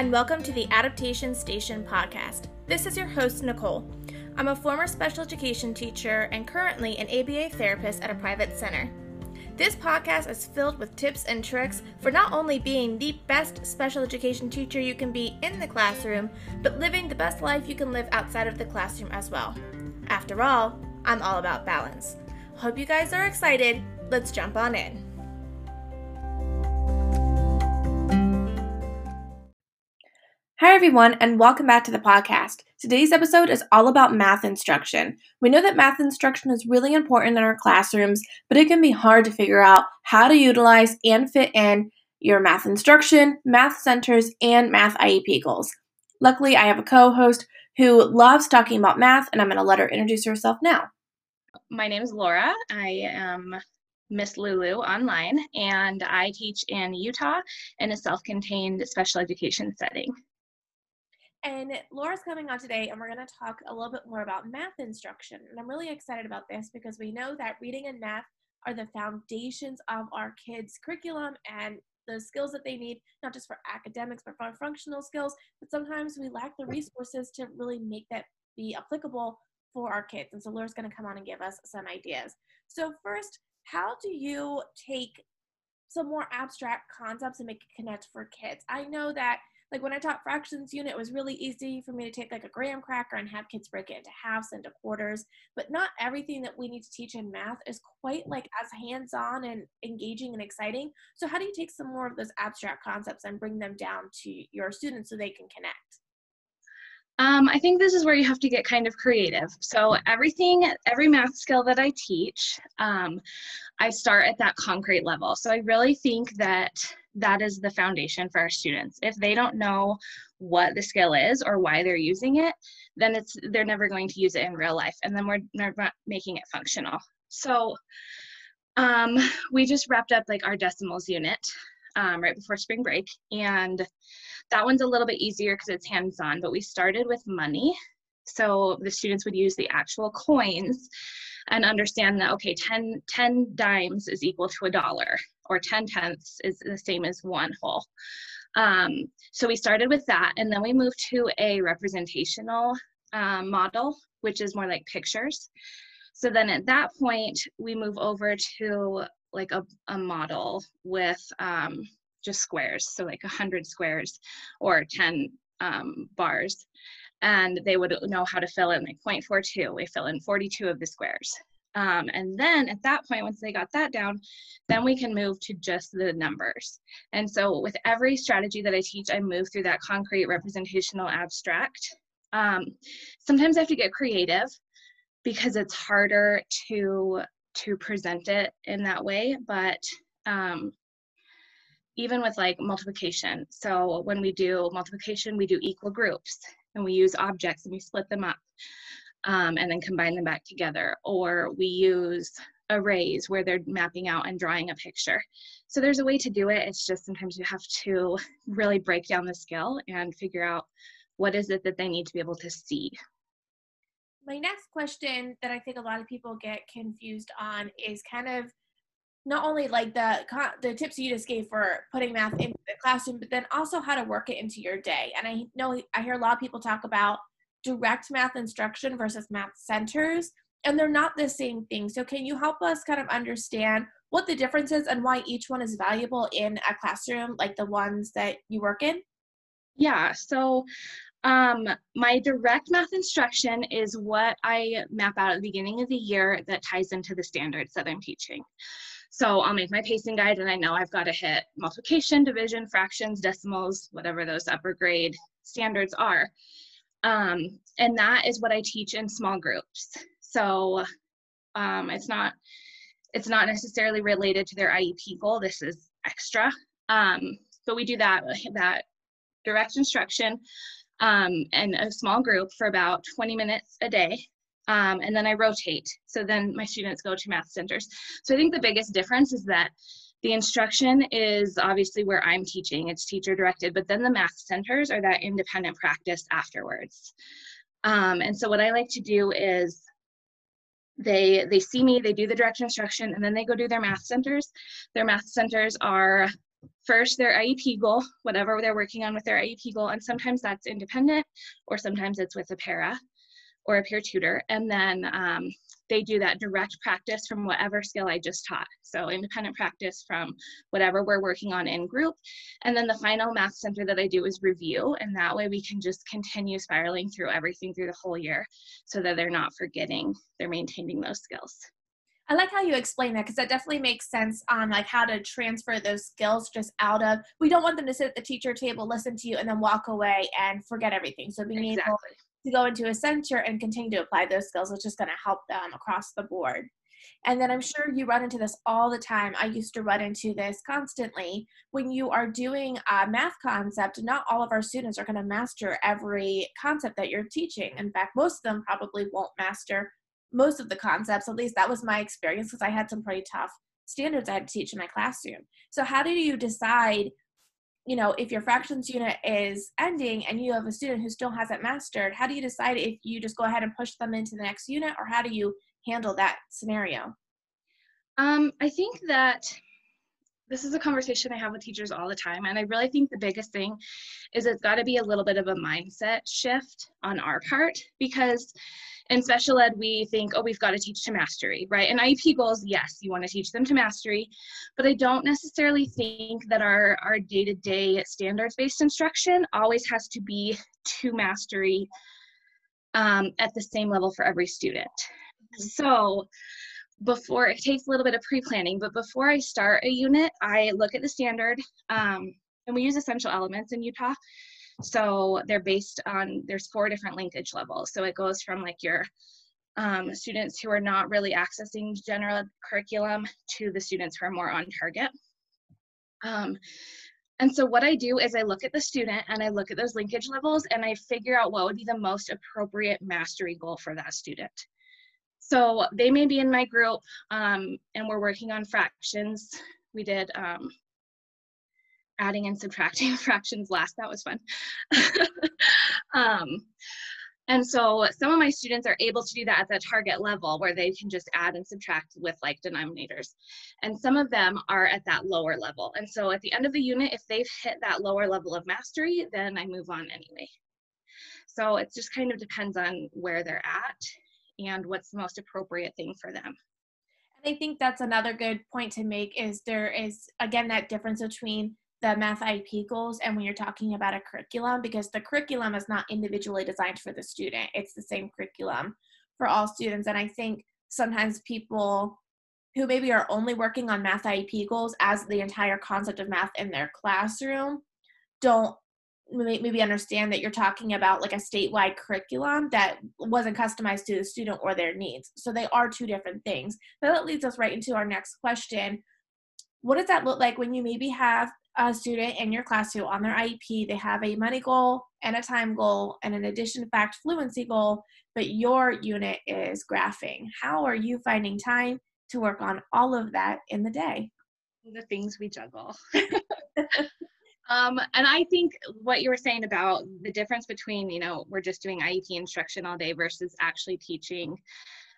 and welcome to the Adaptation Station podcast. This is your host, Nicole. I'm a former special education teacher and currently an ABA therapist at a private center. This podcast is filled with tips and tricks for not only being the best special education teacher you can be in the classroom, but living the best life you can live outside of the classroom as well. After all, I'm all about balance. Hope you guys are excited. Let's jump on in. Hi, everyone, and welcome back to the podcast. Today's episode is all about math instruction. We know that math instruction is really important in our classrooms, but it can be hard to figure out how to utilize and fit in your math instruction, math centers, and math IEP goals. Luckily, I have a co host who loves talking about math, and I'm going to let her introduce herself now. My name is Laura. I am Miss Lulu online, and I teach in Utah in a self contained special education setting. And Laura's coming on today, and we're going to talk a little bit more about math instruction. And I'm really excited about this because we know that reading and math are the foundations of our kids' curriculum and the skills that they need, not just for academics, but for functional skills. But sometimes we lack the resources to really make that be applicable for our kids. And so Laura's going to come on and give us some ideas. So, first, how do you take some more abstract concepts and make it connect for kids? I know that like when I taught fractions unit, it was really easy for me to take like a graham cracker and have kids break it into halves, into quarters. But not everything that we need to teach in math is quite like as hands-on and engaging and exciting. So how do you take some more of those abstract concepts and bring them down to your students so they can connect? Um, I think this is where you have to get kind of creative. So everything, every math skill that I teach, um, I start at that concrete level. So I really think that that is the foundation for our students. If they don't know what the skill is or why they're using it, then it's they're never going to use it in real life, and then we're not making it functional. So um, we just wrapped up like our decimals unit um, right before spring break, and that one's a little bit easier because it's hands-on. But we started with money, so the students would use the actual coins and understand that okay 10, 10 dimes is equal to a dollar or 10 tenths is the same as one whole. Um, so we started with that and then we moved to a representational um, model which is more like pictures. So then at that point we move over to like a, a model with um, just squares so like 100 squares or 10 um, bars and they would know how to fill in like 0.42. We fill in 42 of the squares. Um, and then at that point, once they got that down, then we can move to just the numbers. And so with every strategy that I teach, I move through that concrete representational abstract. Um, sometimes I have to get creative because it's harder to to present it in that way, but um, even with like multiplication. So when we do multiplication, we do equal groups and we use objects and we split them up um, and then combine them back together. Or we use arrays where they're mapping out and drawing a picture. So there's a way to do it. It's just sometimes you have to really break down the skill and figure out what is it that they need to be able to see. My next question that I think a lot of people get confused on is kind of not only like the the tips you just gave for putting math into the classroom, but then also how to work it into your day. And I know I hear a lot of people talk about direct math instruction versus math centers, and they're not the same thing. So can you help us kind of understand what the difference is and why each one is valuable in a classroom like the ones that you work in? Yeah, so um, my direct math instruction is what I map out at the beginning of the year that ties into the standards that I'm teaching. So I'll make my pacing guide and I know I've got to hit multiplication, division, fractions, decimals, whatever those upper grade standards are. Um, and that is what I teach in small groups. So um, it's not it's not necessarily related to their IEP goal. This is extra. Um, but we do that that direct instruction um, in a small group for about 20 minutes a day um, and then I rotate. So then my students go to math centers. So I think the biggest difference is that the instruction is obviously where I'm teaching, it's teacher directed, but then the math centers are that independent practice afterwards. Um, and so what I like to do is they they see me, they do the direct instruction, and then they go do their math centers. Their math centers are first their IEP goal, whatever they're working on with their IEP goal, and sometimes that's independent or sometimes it's with a para or a peer tutor. And then um, they do that direct practice from whatever skill I just taught. So independent practice from whatever we're working on in group. And then the final math center that I do is review. And that way we can just continue spiraling through everything through the whole year so that they're not forgetting, they're maintaining those skills. I like how you explain that because that definitely makes sense on like how to transfer those skills just out of we don't want them to sit at the teacher table, listen to you, and then walk away and forget everything. So being exactly. able to go into a center and continue to apply those skills which is going to help them across the board. And then I'm sure you run into this all the time. I used to run into this constantly. When you are doing a math concept, not all of our students are going to master every concept that you're teaching. In fact, most of them probably won't master most of the concepts. At least that was my experience because I had some pretty tough standards I had to teach in my classroom. So how do you decide, you know, if your fractions unit is ending and you have a student who still hasn't mastered, how do you decide if you just go ahead and push them into the next unit or how do you handle that scenario? Um, I think that this is a conversation I have with teachers all the time. And I really think the biggest thing is it's got to be a little bit of a mindset shift on our part because in special ed, we think, oh, we've got to teach to mastery, right? And IEP goals, yes, you want to teach them to mastery, but I don't necessarily think that our, our day-to-day standards-based instruction always has to be to mastery um, at the same level for every student. So before, it takes a little bit of pre-planning, but before I start a unit, I look at the standard, um, and we use essential elements in Utah. So they're based on, there's four different linkage levels. So it goes from like your um, students who are not really accessing general curriculum to the students who are more on target. Um, and so what I do is I look at the student and I look at those linkage levels and I figure out what would be the most appropriate mastery goal for that student. So they may be in my group um, and we're working on fractions. We did um, adding and subtracting fractions last. That was fun. um, and so some of my students are able to do that at the target level where they can just add and subtract with like denominators. And some of them are at that lower level. And so at the end of the unit, if they've hit that lower level of mastery, then I move on anyway. So it just kind of depends on where they're at and what's the most appropriate thing for them. And I think that's another good point to make is there is again that difference between the math IEP goals and when you're talking about a curriculum because the curriculum is not individually designed for the student. It's the same curriculum for all students. And I think sometimes people who maybe are only working on math IEP goals as the entire concept of math in their classroom don't maybe understand that you're talking about like a statewide curriculum that wasn't customized to the student or their needs. So they are two different things. But that leads us right into our next question. What does that look like when you maybe have a student in your class who on their IEP, they have a money goal and a time goal and an addition fact fluency goal, but your unit is graphing. How are you finding time to work on all of that in the day? The things we juggle. um, and I think what you were saying about the difference between, you know, we're just doing IEP instruction all day versus actually teaching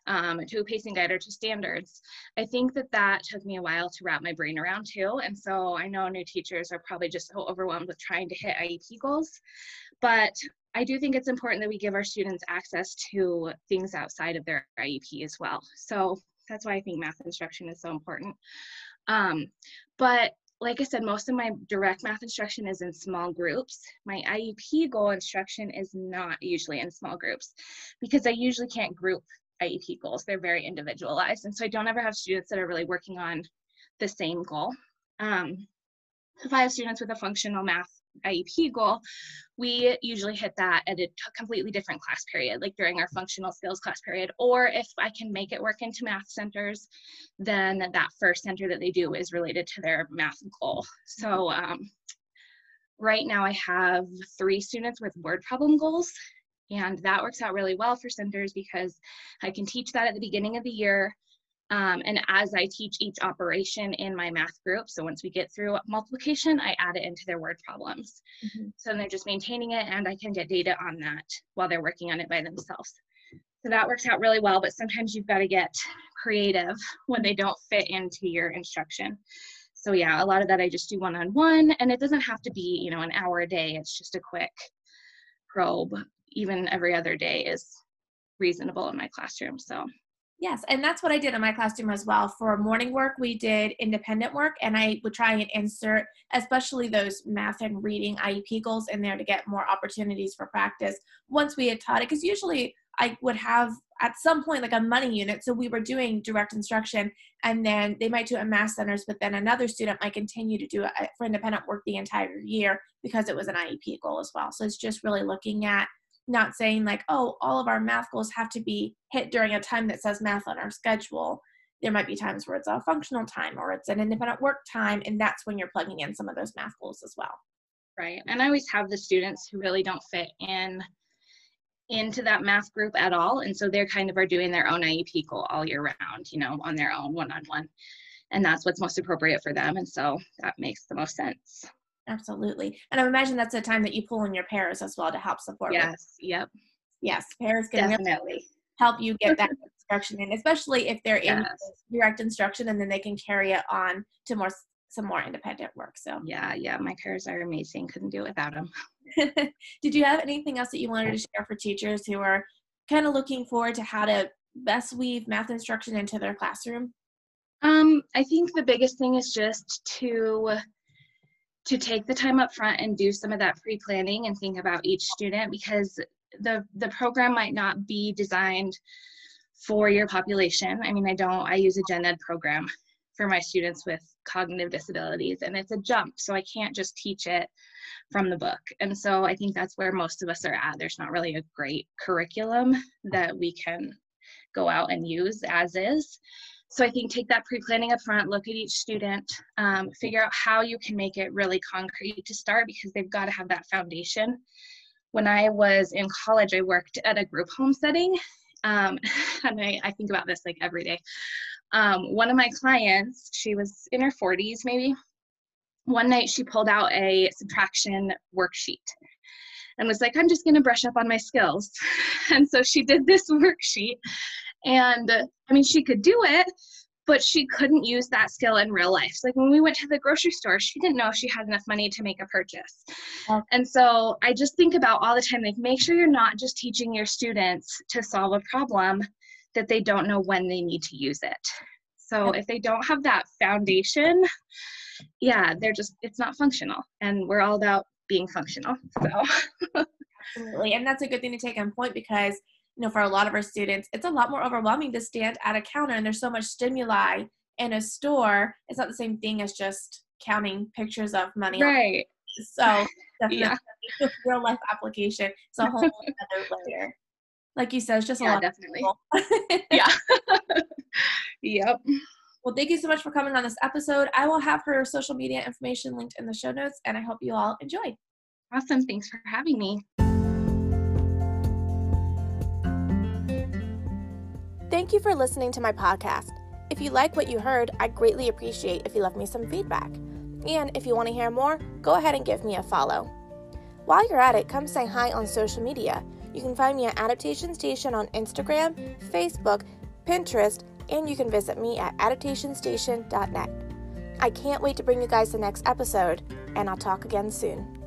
um, to a pacing guide or to standards. I think that that took me a while to wrap my brain around too. And so I know new teachers are probably just so overwhelmed with trying to hit IEP goals. But I do think it's important that we give our students access to things outside of their IEP as well. So that's why I think math instruction is so important. Um, but like I said, most of my direct math instruction is in small groups. My IEP goal instruction is not usually in small groups because I usually can't group IEP goals. They're very individualized. And so I don't ever have students that are really working on the same goal. Um, if I have students with a functional math IEP goal, we usually hit that at a completely different class period, like during our functional skills class period. Or if I can make it work into math centers, then that first center that they do is related to their math goal. So um, right now I have three students with word problem goals and that works out really well for centers because I can teach that at the beginning of the year. Um, and as I teach each operation in my math group, so once we get through multiplication, I add it into their word problems. Mm-hmm. So they're just maintaining it and I can get data on that while they're working on it by themselves. So that works out really well, but sometimes you've got to get creative when they don't fit into your instruction. so yeah, a lot of that I just do one on one, and it doesn't have to be you know an hour a day. It's just a quick probe. Even every other day is reasonable in my classroom. So Yes, and that's what I did in my classroom as well. For morning work, we did independent work, and I would try and insert, especially those math and reading IEP goals in there to get more opportunities for practice once we had taught it. Because usually I would have at some point like a money unit. So we were doing direct instruction, and then they might do it in math centers, but then another student might continue to do it uh, for independent work the entire year because it was an IEP goal as well. So it's just really looking at not saying like, oh, all of our math goals have to be hit during a time that says math on our schedule. There might be times where it's a functional time or it's an independent work time, and that's when you're plugging in some of those math goals as well. Right. And I always have the students who really don't fit in into that math group at all. And so they're kind of are doing their own IEP goal all year round, you know, on their own one on one. And that's what's most appropriate for them. And so that makes the most sense. Absolutely. And I imagine that's a time that you pull in your paras as well to help support. Yes. With. Yep. Yes. Paras can definitely really help you get that instruction in, especially if they're yes. in direct instruction and then they can carry it on to more some more independent work. So yeah, yeah, my paras are amazing. Couldn't do it without them. Did you have anything else that you wanted to share for teachers who are kind of looking forward to how to best weave math instruction into their classroom? Um, I think the biggest thing is just to to take the time up front and do some of that pre-planning and think about each student because the the program might not be designed for your population. I mean, I don't I use a gen ed program for my students with cognitive disabilities and it's a jump so i can't just teach it from the book. And so i think that's where most of us are at. There's not really a great curriculum that we can go out and use as is so I think take that pre-planning up front, look at each student, um, figure out how you can make it really concrete to start because they've got to have that foundation. When I was in college, I worked at a group home setting, um, and I, I, think about this like every day. Um, one of my clients, she was in her 40s maybe. One night she pulled out a subtraction worksheet and was like, I'm just going to brush up on my skills. And so she did this worksheet and uh, I mean, she could do it, but she couldn't use that skill in real life. So, like when we went to the grocery store, she didn't know if she had enough money to make a purchase. Okay. And so I just think about all the time, like make sure you're not just teaching your students to solve a problem that they don't know when they need to use it. So if they don't have that foundation, yeah, they're just it's not functional. And we're all about being functional. So Absolutely. And that's a good thing to take on point because you know, for a lot of our students, it's a lot more overwhelming to stand at a counter and there's so much stimuli in a store. It's not the same thing as just counting pictures of money. Right. So definitely yeah. real life application. It's a whole other layer. Like you said, it's just a yeah, lot. Definitely. yeah. yep. Well, thank you so much for coming on this episode. I will have her social media information linked in the show notes, and I hope you all enjoy. Awesome. Thanks for having me. Thank you for listening to my podcast. If you like what you heard, I'd greatly appreciate if you left me some feedback. And if you want to hear more, go ahead and give me a follow. While you're at it, come say hi on social media. You can find me at Adaptation Station on Instagram, Facebook, Pinterest, and you can visit me at adaptationstation.net. I can't wait to bring you guys the next episode, and I'll talk again soon.